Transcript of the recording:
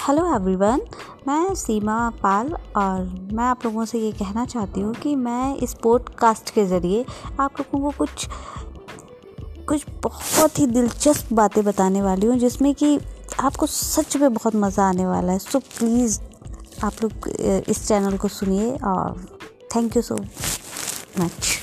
Hello everyone मैं सीमा पाल और मैं आप लोगों से ये कहना चाहती हूँ कि मैं इस पॉडकास्ट के ज़रिए आप लोगों को कुछ कुछ बहुत ही दिलचस्प बातें बताने वाली हूँ, जिसमें कि आपको सच में बहुत मज़ा आने वाला है। सो प्लीज़ आप लोग, इस चैनल को सुनिए और थैंक यू सो मच